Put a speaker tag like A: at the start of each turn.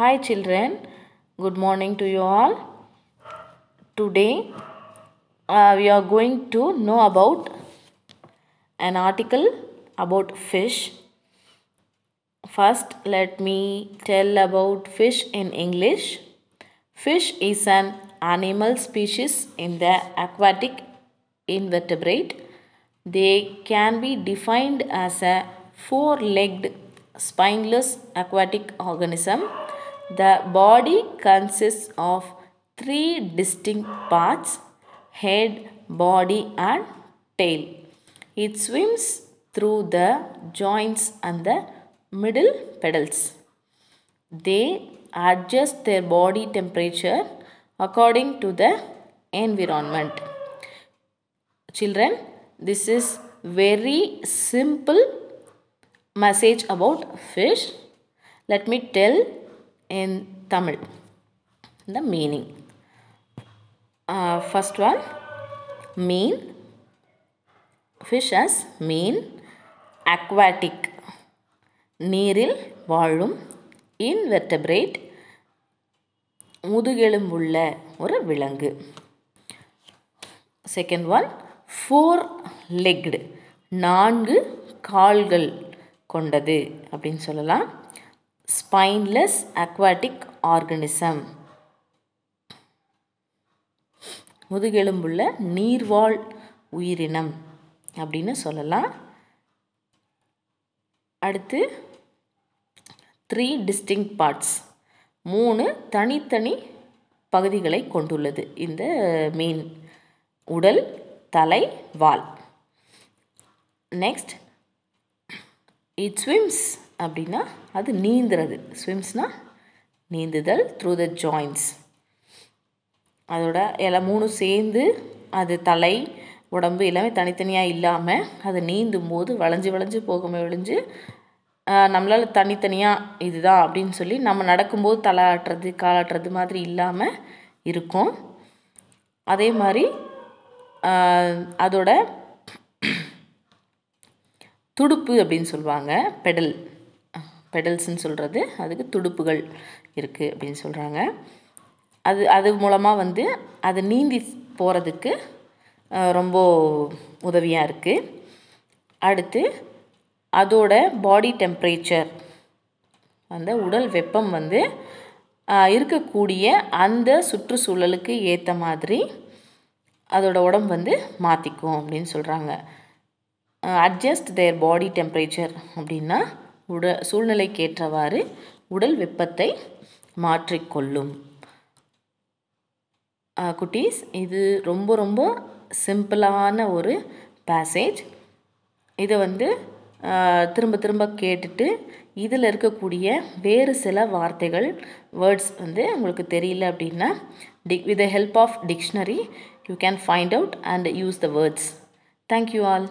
A: Hi children, good morning to you all. Today uh, we are going to know about an article about fish. First, let me tell about fish in English. Fish is an animal species in the aquatic invertebrate. They can be defined as a four legged spineless aquatic organism. The body consists of three distinct parts head, body, and tail. It swims through the joints and the middle pedals. They adjust their body temperature according to the environment. Children, this is very simple message about fish. Let me tell in Tamil the meaning. Uh, first one, mean. Fish as mean. Aquatic. நீரில் வாழும் invertebrate முதுகெலும்புள்ள ஒரு விலங்கு second one four legged நான்கு கால்கள் கொண்டது அப்படின்னு சொல்லலாம் spineless aquatic organism முதுகெலும்புள்ள நீர்வாழ் உயிரினம் அப்படின்னு சொல்லலாம். அடுத்து த்ரீ டிஸ்டிங் பார்ட்ஸ் மூணு தனித்தனி பகுதிகளை கொண்டுள்ளது. இந்த மீன் உடல் தலை வால். நெக்ஸ்ட் இட் ஸ்விம்ஸ் அப்படின்னா அது நீந்துறது. ஸ்விம்ஸ்னால் நீந்துதல் த்ரூ த ஜாயின்ஸ் அதோட எல்லாம் மூணும் சேர்ந்து அது தலை உடம்பு எல்லாமே தனித்தனியாக இல்லாமல் அது நீந்தும் போது வளைஞ்சு வளைஞ்சு போகுமே விழிஞ்சு நம்மளால் தனித்தனியாக இதுதான் அப்படின்னு சொல்லி நம்ம நடக்கும்போது தலை ஆட்டுறது காலாட்டுறது மாதிரி இல்லாமல் இருக்கும். அதே மாதிரி அதோட துடுப்பு அப்படின்னு சொல்லுவாங்க பெடல். பெடல்ஸ்ன்னு சொல்கிறது அதுக்கு துடுப்புகள் இருக்குது அப்படின்னு சொல்கிறாங்க அது அது மூலமாக வந்து அது நீந்தி போகிறதுக்கு ரொம்ப உதவியாக இருக்குது அடுத்து அதோட பாடி டெம்ப்ரேச்சர் அந்த உடல் வெப்பம் வந்து இருக்கக்கூடிய அந்த சுற்றுச்சூழலுக்கு ஏற்ற மாதிரி அதோட உடம்பு வந்து மாற்றிக்கும் அப்படின்னு சொல்கிறாங்க அட்ஜஸ்ட் தேர் பாடி டெம்ப்ரேச்சர் அப்படின்னா உட சூழ்நிலைக்கு ஏற்றவாறு உடல் வெப்பத்தை மாற்றிக்கொள்ளும். குட்டீஸ் இது ரொம்ப ரொம்ப சிம்பிளான ஒரு பேசேஜ் இதை வந்து திரும்ப திரும்ப கேட்டுட்டு இதில் இருக்கக்கூடிய வேறு சில வார்த்தைகள் வேர்ட்ஸ் வந்து உங்களுக்கு தெரியல அப்படின்னா dig with the help of dictionary you can find out and use the words thank you all